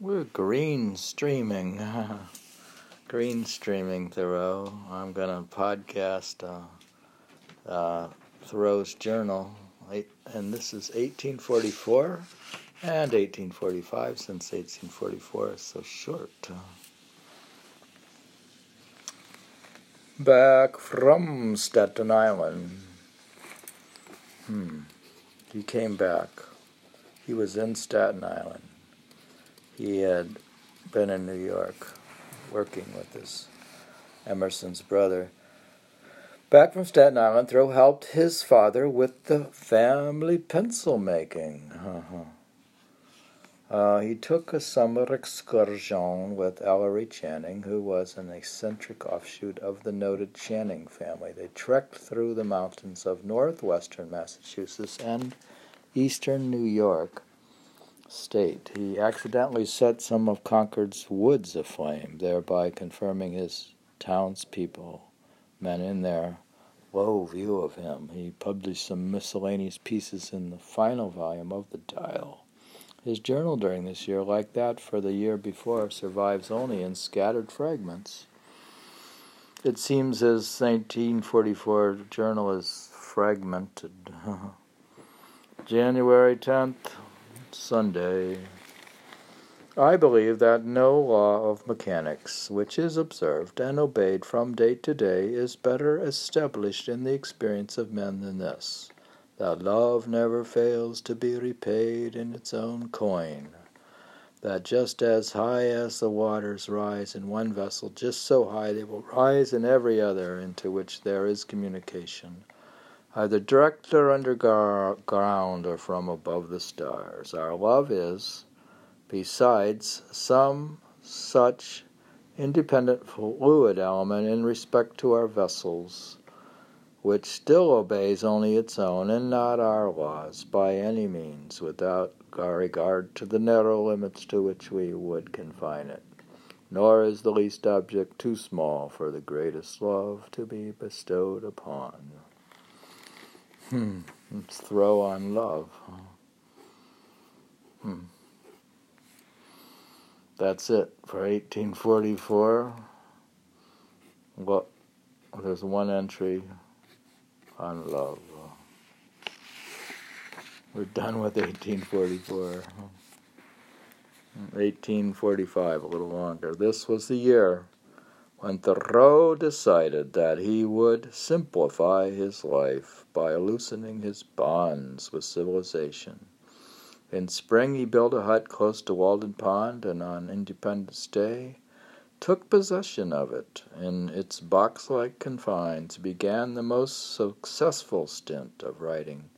We're green streaming. green streaming Thoreau. I'm going to podcast uh, uh, Thoreau's journal. And this is 1844 and 1845, since 1844 is so short. Back from Staten Island. Hmm. He came back. He was in Staten Island he had been in New York working with his Emerson's brother. Back from Staten Island, Thoreau helped his father with the family pencil making. Uh-huh. Uh, he took a summer excursion with Ellery Channing, who was an eccentric offshoot of the noted Channing family. They trekked through the mountains of northwestern Massachusetts and eastern New York state. He accidentally set some of Concord's woods aflame, thereby confirming his townspeople, men in their low view of him. He published some miscellaneous pieces in the final volume of the Dial. His journal during this year, like that for the year before, survives only in scattered fragments. It seems his 1944 journal is fragmented. January 10th, Sunday. I believe that no law of mechanics which is observed and obeyed from day to day is better established in the experience of men than this that love never fails to be repaid in its own coin. That just as high as the waters rise in one vessel, just so high they will rise in every other into which there is communication either direct or underground or from above the stars. Our love is, besides, some such independent fluid element in respect to our vessels, which still obeys only its own and not our laws by any means, without regard to the narrow limits to which we would confine it. Nor is the least object too small for the greatest love to be bestowed upon. Hmm. Let's throw on love. Hmm. That's it for 1844. Well, there's one entry on love. We're done with 1844. 1845, a little longer. This was the year when Thoreau decided that he would simplify his life by loosening his bonds with civilization. In spring, he built a hut close to Walden Pond, and on Independence Day, took possession of it. In its box like confines began the most successful stint of writing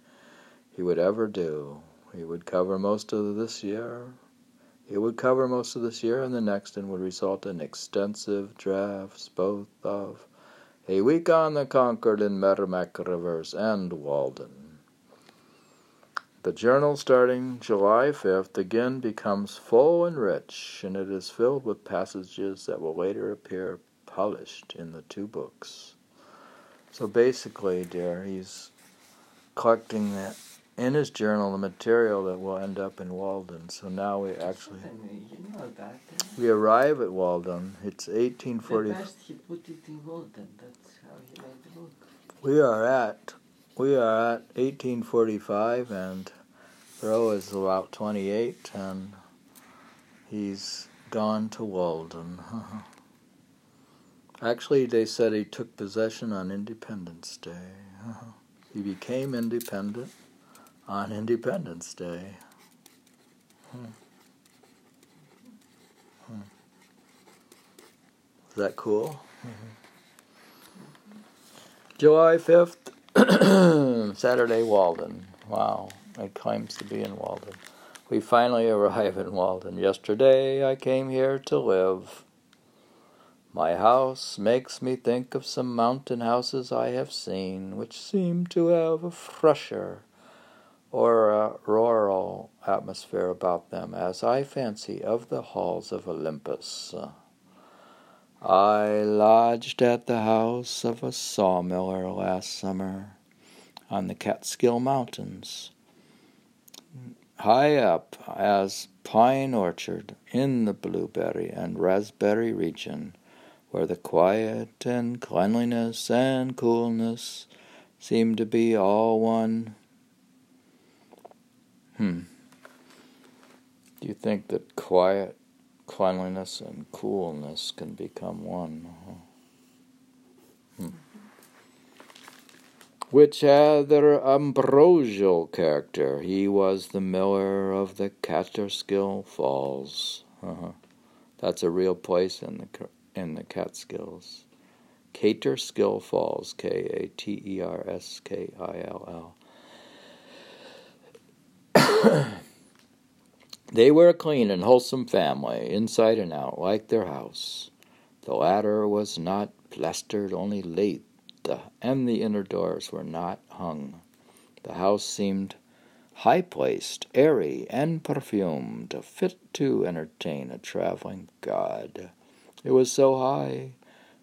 he would ever do. He would cover most of this year it would cover most of this year and the next and would result in extensive drafts both of A Week on the Concord and Merrimack Rivers and Walden. The journal starting July 5th again becomes full and rich, and it is filled with passages that will later appear polished in the two books. So basically, dear, he's collecting that in his journal the material that will end up in Walden. So now we actually you know we arrive at Walden. It's 1840. The best he put it in Walden. That's how he made the book. We are at we are at 1845, and Thoreau is about 28, and he's gone to Walden. Actually, they said he took possession on Independence Day. he became independent on Independence Day. Hmm. Hmm. Is that cool? Mm-hmm. July 5th, Saturday, Walden. Wow, it claims to be in Walden. We finally arrive in Walden. Yesterday I came here to live. My house makes me think of some mountain houses I have seen, which seem to have a fresher or a rural atmosphere about them, as I fancy of the halls of Olympus. I lodged at the house of a sawmiller last summer on the Catskill Mountains. high up as pine orchard in the blueberry and raspberry region, where the quiet and cleanliness and coolness seem to be all one. Hmm. Do you think that quiet, cleanliness, and coolness can become one? Hmm. Which had their ambrosial character. He was the miller of the Caterskill Falls. Uh-huh. That's a real place in the in the Catskills. Caterskill Falls, K A T E R S K I L L. They were a clean and wholesome family, inside and out, like their house. The latter was not plastered, only lath, and the inner doors were not hung. The house seemed high placed, airy, and perfumed, fit to entertain a traveling god. It was so high,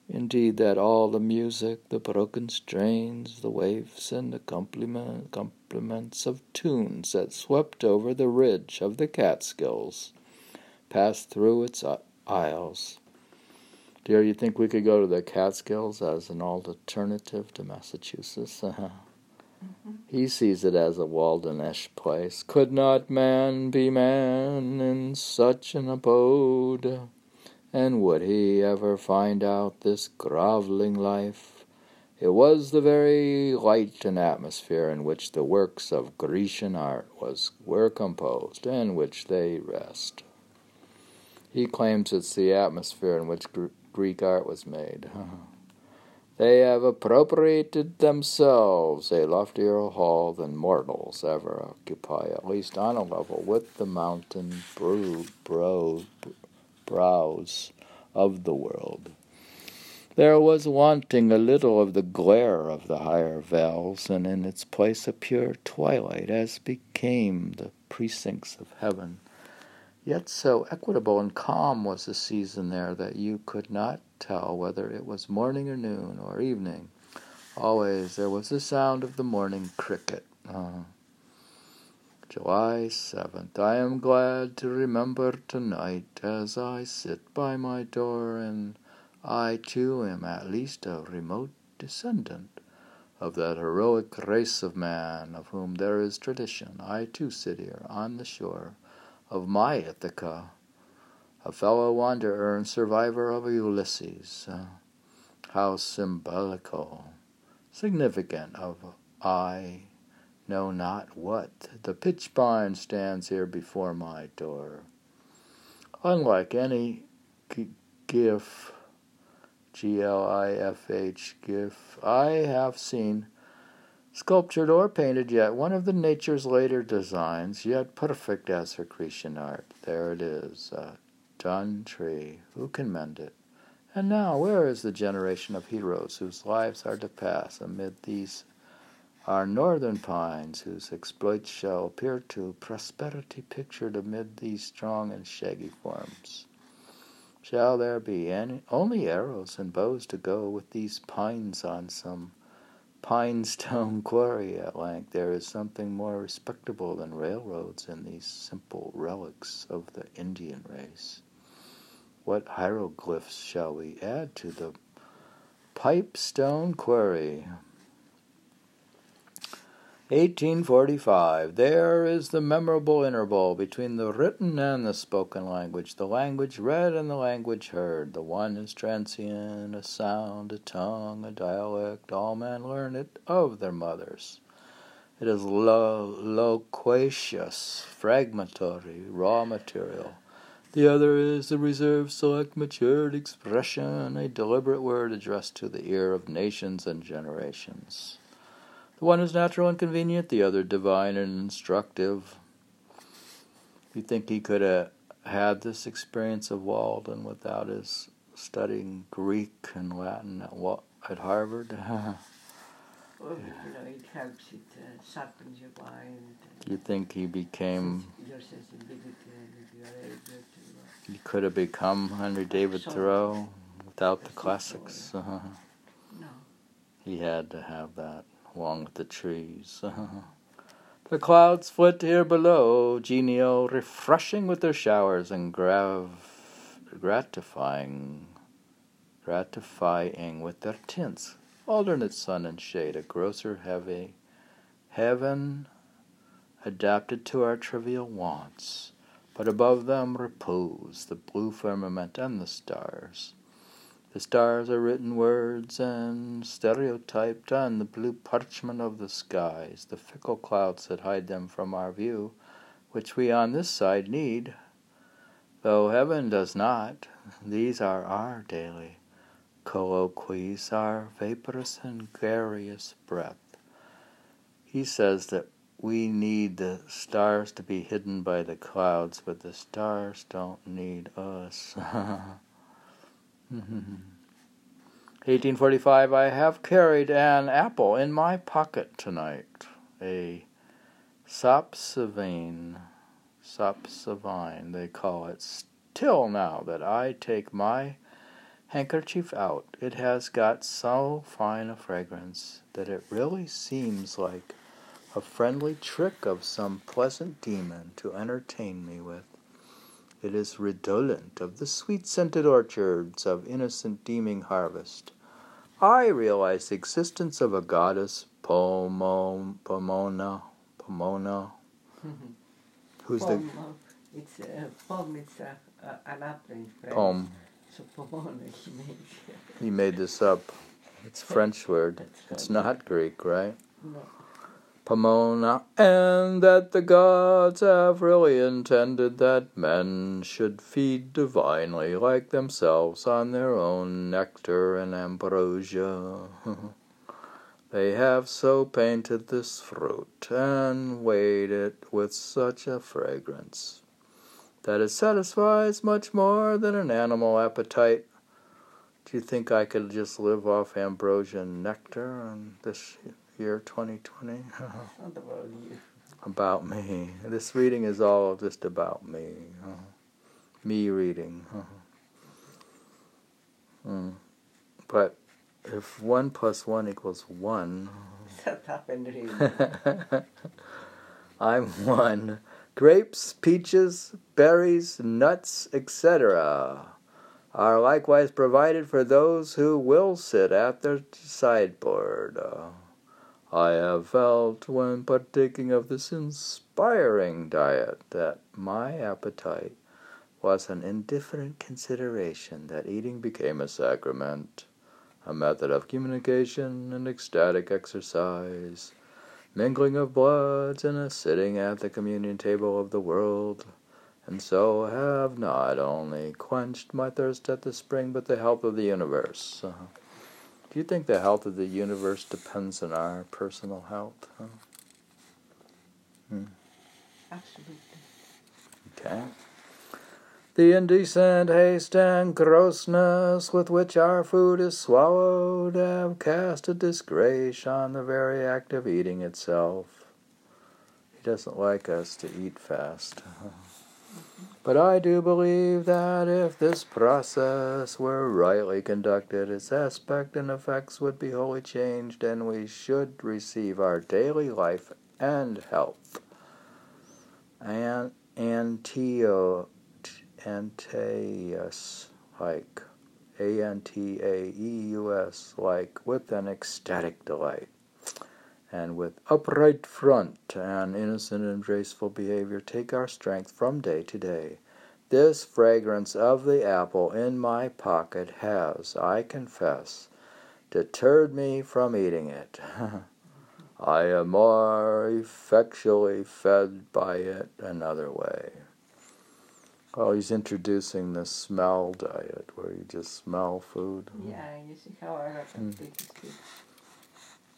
indeed, that all the music, the broken strains, the waifs, and accompaniment, accompaniments of tunes that swept over the ridge of the Catskills passed through its aisles. Dear, you think we could go to the Catskills as an alternative to Massachusetts? mm-hmm. He sees it as a Waldenish place. Could not man be man in such an abode? And would he ever find out this grovelling life? It was the very light and atmosphere in which the works of Grecian art was were composed, and which they rest. He claims it's the atmosphere in which Greek art was made. they have appropriated themselves a loftier hall than mortals ever occupy, at least on a level with the mountain brow, brow, brows of the world. There was wanting a little of the glare of the higher vales, and in its place a pure twilight, as became the precincts of heaven. Yet so equitable and calm was the season there that you could not tell whether it was morning or noon or evening. Always there was the sound of the morning cricket. Uh, July 7th. I am glad to remember tonight as I sit by my door, and I too am at least a remote descendant of that heroic race of man of whom there is tradition. I too sit here on the shore of my Ithaca, a fellow wanderer and survivor of Ulysses. Uh, how symbolical, significant of I know not what. The pitch pine stands here before my door. Unlike any gif, G L I F H gif, I have seen sculptured or painted yet one of the nature's later designs, yet perfect as her Grecian art. There it is, a done tree. Who can mend it? And now, where is the generation of heroes whose lives are to pass amid these are northern pines whose exploits shall appear to prosperity pictured amid these strong and shaggy forms. Shall there be any, only arrows and bows to go with these pines on some pine stone quarry at length? There is something more respectable than railroads in these simple relics of the Indian race. What hieroglyphs shall we add to the pipestone quarry? 1845. There is the memorable interval between the written and the spoken language, the language read and the language heard. The one is transient, a sound, a tongue, a dialect. All men learn it of their mothers. It is lo- loquacious, fragmentary, raw material. The other is the reserved, select, matured expression, a deliberate word addressed to the ear of nations and generations. The one is natural and convenient, the other divine and instructive. You think he could have had this experience of Walden without his studying Greek and Latin at, at Harvard? well, you know, it helps, it uh, sharpens your mind. You think he became. He could have become Henry David so, Thoreau without the classics. So, yeah. no. He had to have that along with the trees. The clouds flit here below, genial, refreshing with their showers and grav- gratifying, gratifying with their tints. Alternate sun and shade, a grosser heavy heaven adapted to our trivial wants. But above them repose the blue firmament and the stars. The stars are written words and stereotyped on the blue parchment of the skies, the fickle clouds that hide them from our view, which we on this side need, though heaven does not. These are our daily colloquies, our vaporous and garious breath. He says that we need the stars to be hidden by the clouds, but the stars don't need us. 1845, I have carried an apple in my pocket tonight. A sopsivine, sopsivine, they call it. Still now that I take my handkerchief out, it has got so fine a fragrance that it really seems like a friendly trick of some pleasant demon to entertain me with. It is redolent of the sweet scented orchards of innocent deeming harvest. I realize the existence of a goddess, Pomo, Pomona, Pomona. Mhm. Who's the it's uh, pom. It's a, uh, an apple in French. Pom? So pomona he makes. He made this up. It's a French word. It's not Greek, right? No. Pomona, and that the gods have really intended that men should feed divinely like themselves on their own nectar and ambrosia. they have so painted this fruit and weighed it with such a fragrance that it satisfies much more than an animal appetite. Do you think I could just live off ambrosia nectar and this year 2020? About you. about me. This reading is all just about me. uh, me reading. uh. Mm. But if 1 plus 1 equals 1, That happened really. I'm 1. Grapes, peaches, berries, nuts, etc. are likewise provided for those who will sit at their sideboard. Uh, I have felt when partaking of this inspiring diet that my appetite was an indifferent consideration, that eating became a sacrament, a method of communication and ecstatic exercise, mingling of bloods and a sitting at the communion table of the world, and so have not only quenched my thirst at the spring, but the health of the universe. Uh, do you think the health of the universe depends on our personal health? Huh? Hmm. Absolutely. Okay. The indecent haste and grossness with which our food is swallowed have cast a disgrace on the very act of eating itself. He doesn't like us to eat fast. But I do believe that if this process were rightly conducted, its aspect and effects would be wholly changed, and we should receive our daily life and health. Antio, Antaeus, like A N T A E U S, like with an ecstatic delight and with upright front and innocent and graceful behavior take our strength from day to day. This fragrance of the apple in my pocket has, I confess, deterred me from eating it. I am more effectually fed by it another way. Oh, he's introducing the smell diet where you just smell food. Yeah, you see how I got Mm.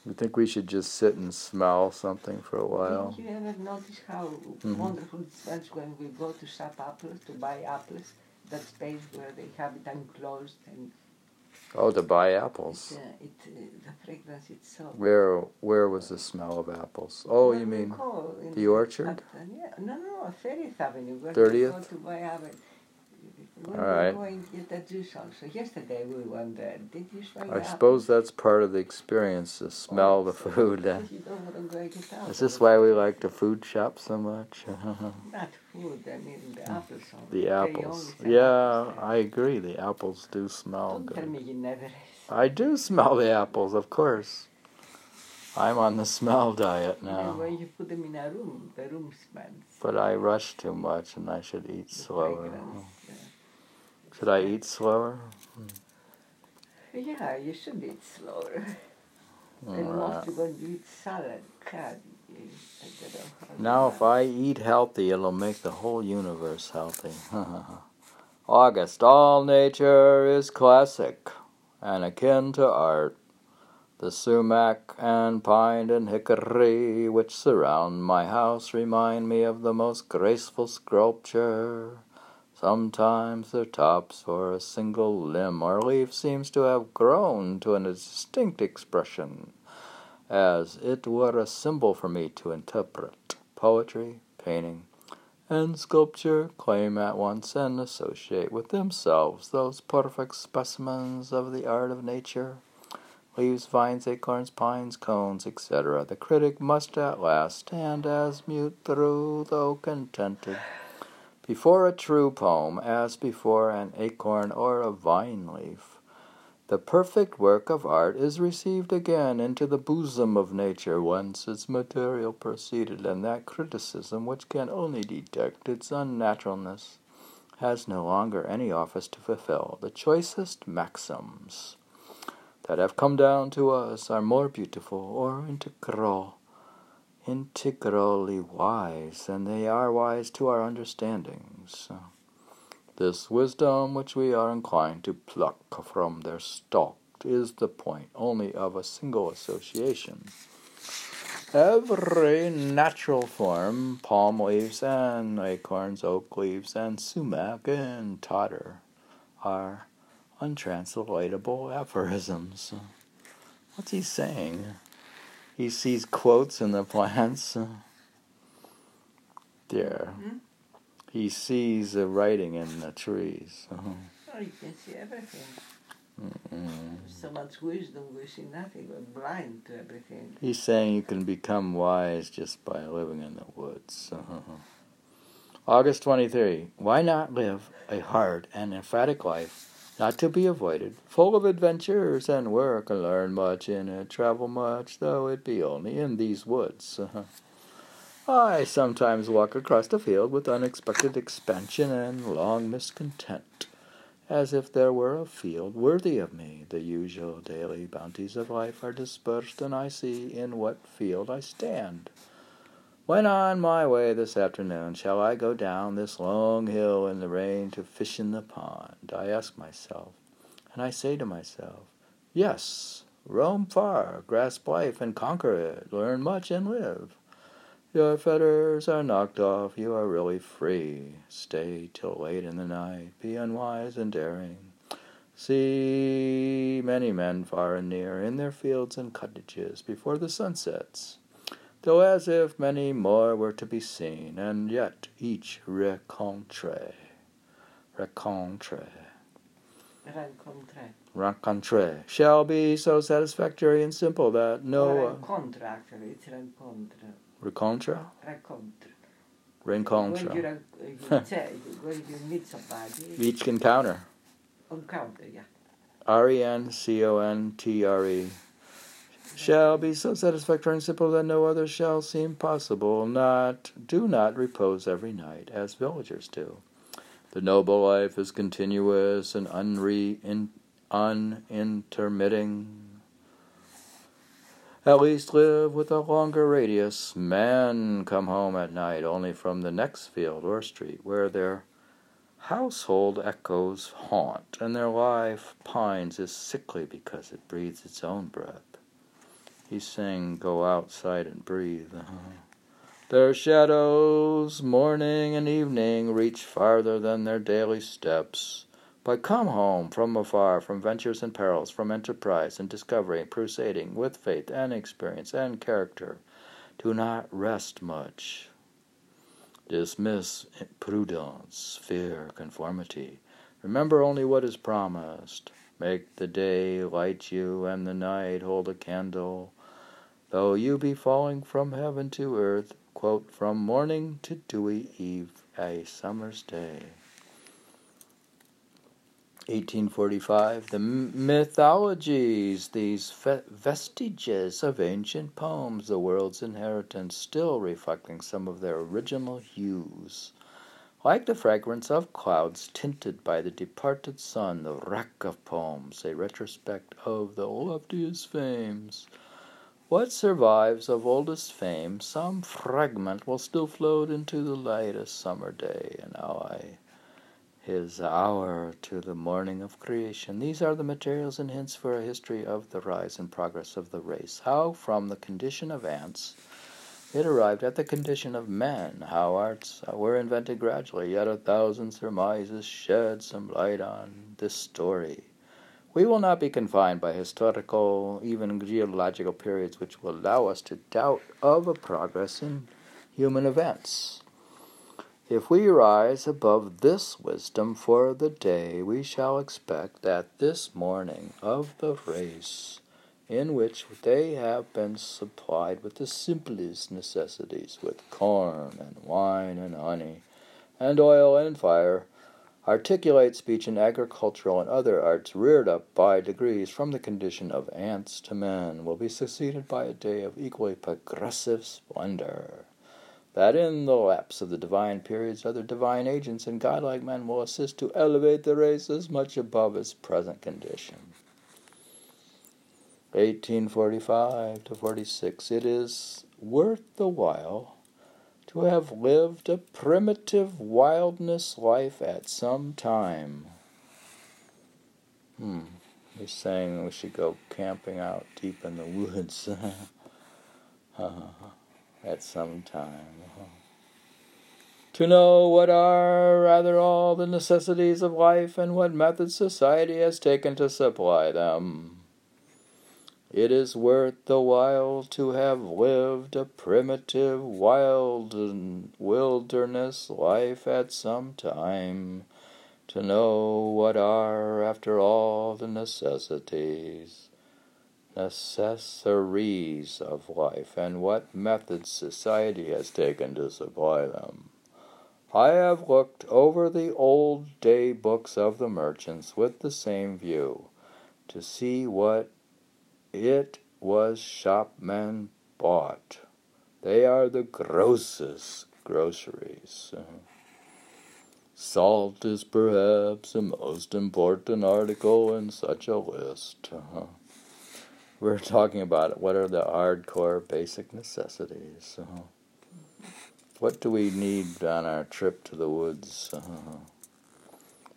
It. You think we should just sit and smell something for a while? Did you ever notice how Mhm. wonderful it smells when we go to shop apples to buy apples? That space where they have it enclosed and Oh, to buy apples. uh, it, uh, the fragrance so. Where where was the smell of apples? Oh, Where you mean the orchard? at, uh, yeah, no, no, no, 30th Avenue. Where 30th? All we're going to get the juice also. Yesterday we went there. Did you smell I suppose that's part of the experience, the smell of the food. uh. You don't want to go get. Is this why we like to food shop so much? Not food, I mean the apples. the apples. Yeah, apples. I agree. The apples do smell Don't tell good. me you never. I do smell the apples, of course. I'm on the smell diet now. when you put them in a room, the room smells. But I rush too much and I should eat the slower. Should I eat slower? Yeah, you should eat slower. All and right. most you're going to eat salad. God, you, I don't know how Now, if I eat healthy, it'll make the whole universe healthy. August. All nature is classic and akin to art. The sumac and pine and hickory which surround my house remind me of the most graceful sculpture. Sometimes the tops or a single limb or leaf seems to have grown to a distinct expression as it were a symbol for me to interpret. Poetry, painting, and sculpture claim at once and associate with themselves those perfect specimens of the art of nature. Leaves, vines, acorns, pines, cones, etc. The critic must at last stand as mute through, though contented, before a true poem as before an acorn or a vine leaf. The perfect work of art is received again into the bosom of nature whence its material proceeded, and that criticism which can only detect its unnaturalness has no longer any office to fulfill. The choicest maxims that have come down to us are more beautiful or integral, integrally wise than they are wise to our understandings. This wisdom which we are inclined to pluck from their stalk is the point only of a single association. Every natural form, palm leaves and acorns, oak leaves and sumac and dodder, are untranslatable aphorisms. What's he saying? He sees quotes in the plants. There. Hmm? He sees the writing in the trees. Oh, you can see everything. Mm. So much wisdom, we see nothing. We're blind to everything. He's saying you can become wise just by living in the woods. August 23. Why not live a hard and emphatic life, not to be avoided, full of adventures and work, and learn much in it, travel much, though it be only in these woods? I sometimes walk across the field with unexpected expansion and long miscontent, as if there were a field worthy of me. The usual daily bounties of life are dispersed, and I see in what field I stand. When on my way this afternoon shall I go down this long hill in the rain to fish in the pond? I ask myself, and I say to myself, Yes, roam far, grasp life and conquer it, learn much and live. Your fetters are knocked off, you are really free. Stay till late in the night, be unwise and daring. See many men far and near in their fields and cottages before the sun sets, though as if many more were to be seen, and yet each rencontre, rencontre, Rencontre. rencontre shall be so satisfactory and simple that no Rencontre, actually. It's rencontre. rencontre, Rencontre. rencontre, When you, you, say, when you meet somebody, each encounter. encounter, yeah. R E N C O N T R E shall be so satisfactory and simple that no other shall seem possible. Not do not repose every night as villagers do. The noble life is continuous and unre in, unintermitting. At least live with a longer radius. Men come home at night only from the next field or street where their household echoes haunt, and their life pines is sickly because it breathes its own breath. He's saying, go outside and breathe. Uh-huh. Their shadows, morning and evening, reach farther than their daily steps. But come home from afar, from ventures and perils, from enterprise and discovery, crusading with faith and experience and character. Do not rest much. Dismiss prudence, fear, conformity. Remember only what is promised. Make the day light you, and the night hold a candle. Though you be falling from heaven to earth, quote, from morning to dewy eve, a summer's day. 1845, the mythologies, these vestiges of ancient poems, the world's inheritance, still reflecting some of their original hues. Like the fragrance of clouds tinted by the departed sun, the wreck of poems, a retrospect of the loftiest fames. What survives of oldest fame, some fragment will still float into the light a summer day, and now I his hour to the morning of creation. These are the materials and hints for a history of the rise and progress of the race. How, from the condition of ants, it arrived at the condition of men, how arts were invented gradually, yet a thousand surmises shed some light on this story. We will not be confined by historical, even geological periods which will allow us to doubt of a progress in human events. If we rise above this wisdom for the day, we shall expect that this morning of the race, in which they have been supplied with the simplest necessities, with corn and wine and honey, and oil and fire, articulate speech and agricultural and other arts reared up by degrees from the condition of ants to men, will be succeeded by a day of equally progressive splendor that in the lapse of the divine periods other divine agents and godlike men will assist to elevate the race as much above its present condition. 1845 to 46. It is worth the while to have lived a primitive wildness life at some time. Hmm. He's saying we should go camping out deep in the woods. uh-huh at some time. To know what are rather all the necessities of life and what methods society has taken to supply them. It is worth the while to have lived a primitive wild wilderness life at some time, to know what are after all the necessities necessaries of life and what methods society has taken to supply them. I have looked over the old day books of the merchants with the same view, to see what it was shopmen bought. They are the grossest groceries. Salt is perhaps the most important article in such a list. we're talking about what are the hardcore basic necessities. What do we need on our trip to the woods?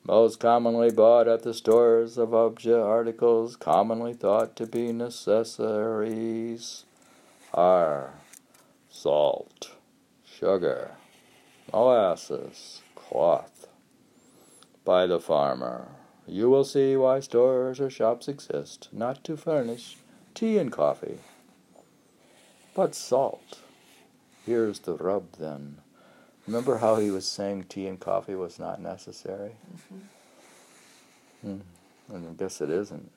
Most commonly bought at the stores of object articles commonly thought to be necessaries are salt, sugar, molasses, cloth. By the farmer. You will see why stores or shops exist, not to furnish tea and coffee. But salt. Here's the rub then. Remember how he was saying tea and coffee was not necessary? Mm-hmm. Hmm. And I guess it isn't.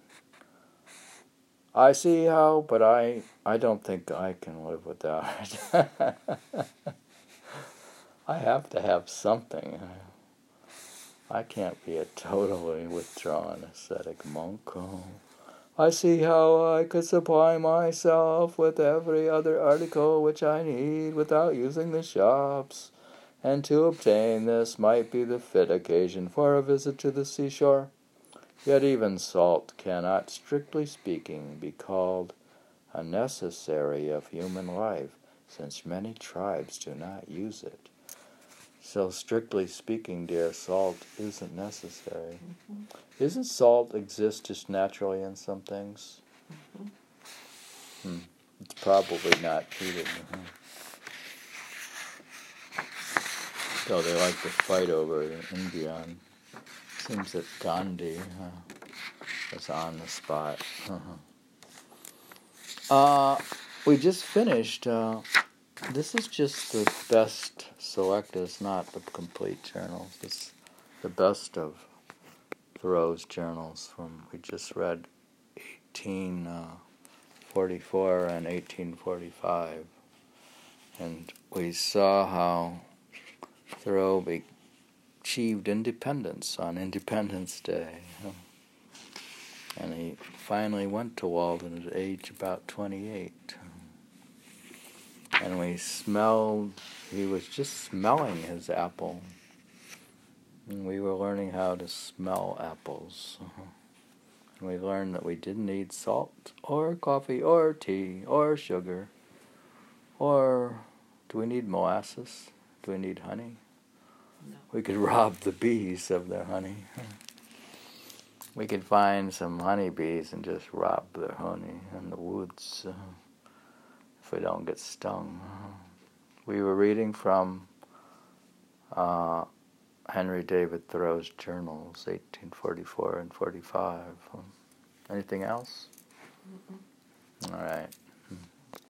I see how, but I I don't think I can live without it. I have to have something. I can't be a totally withdrawn ascetic monk. Oh. I see how I could supply myself with every other article which I need without using the shops, and to obtain this might be the fit occasion for a visit to the seashore. Yet even salt cannot, strictly speaking, be called a necessary of human life, since many tribes do not use it. So, strictly speaking, dear, salt isn't necessary. Mm-hmm. Isn't salt exist just naturally in some things? Mm-hmm. Hmm. It's probably not treated. Mm-hmm. So they like to fight over in India. And seems that Gandhi uh, was on the spot. Uh-huh. Uh, we just finished uh, this is just the best selected. It's not the complete journals. It's the best of Thoreau's journals from we just read 1844 uh, and 1845, and we saw how Thoreau achieved independence on Independence Day. And he finally went to Walden at age about 28. And we smelled, he was just smelling his apple. And we were learning how to smell apples. And we learned that we didn't need salt or coffee or tea or sugar or do we need molasses? Do we need honey? No. We could rob the bees of their honey. We could find some honeybees and just rob their honey in the woods uh, if we don't get stung. We were reading from uh, Henry David Thoreau's journals, 1844 and 45. Anything else? Mm-mm. All right.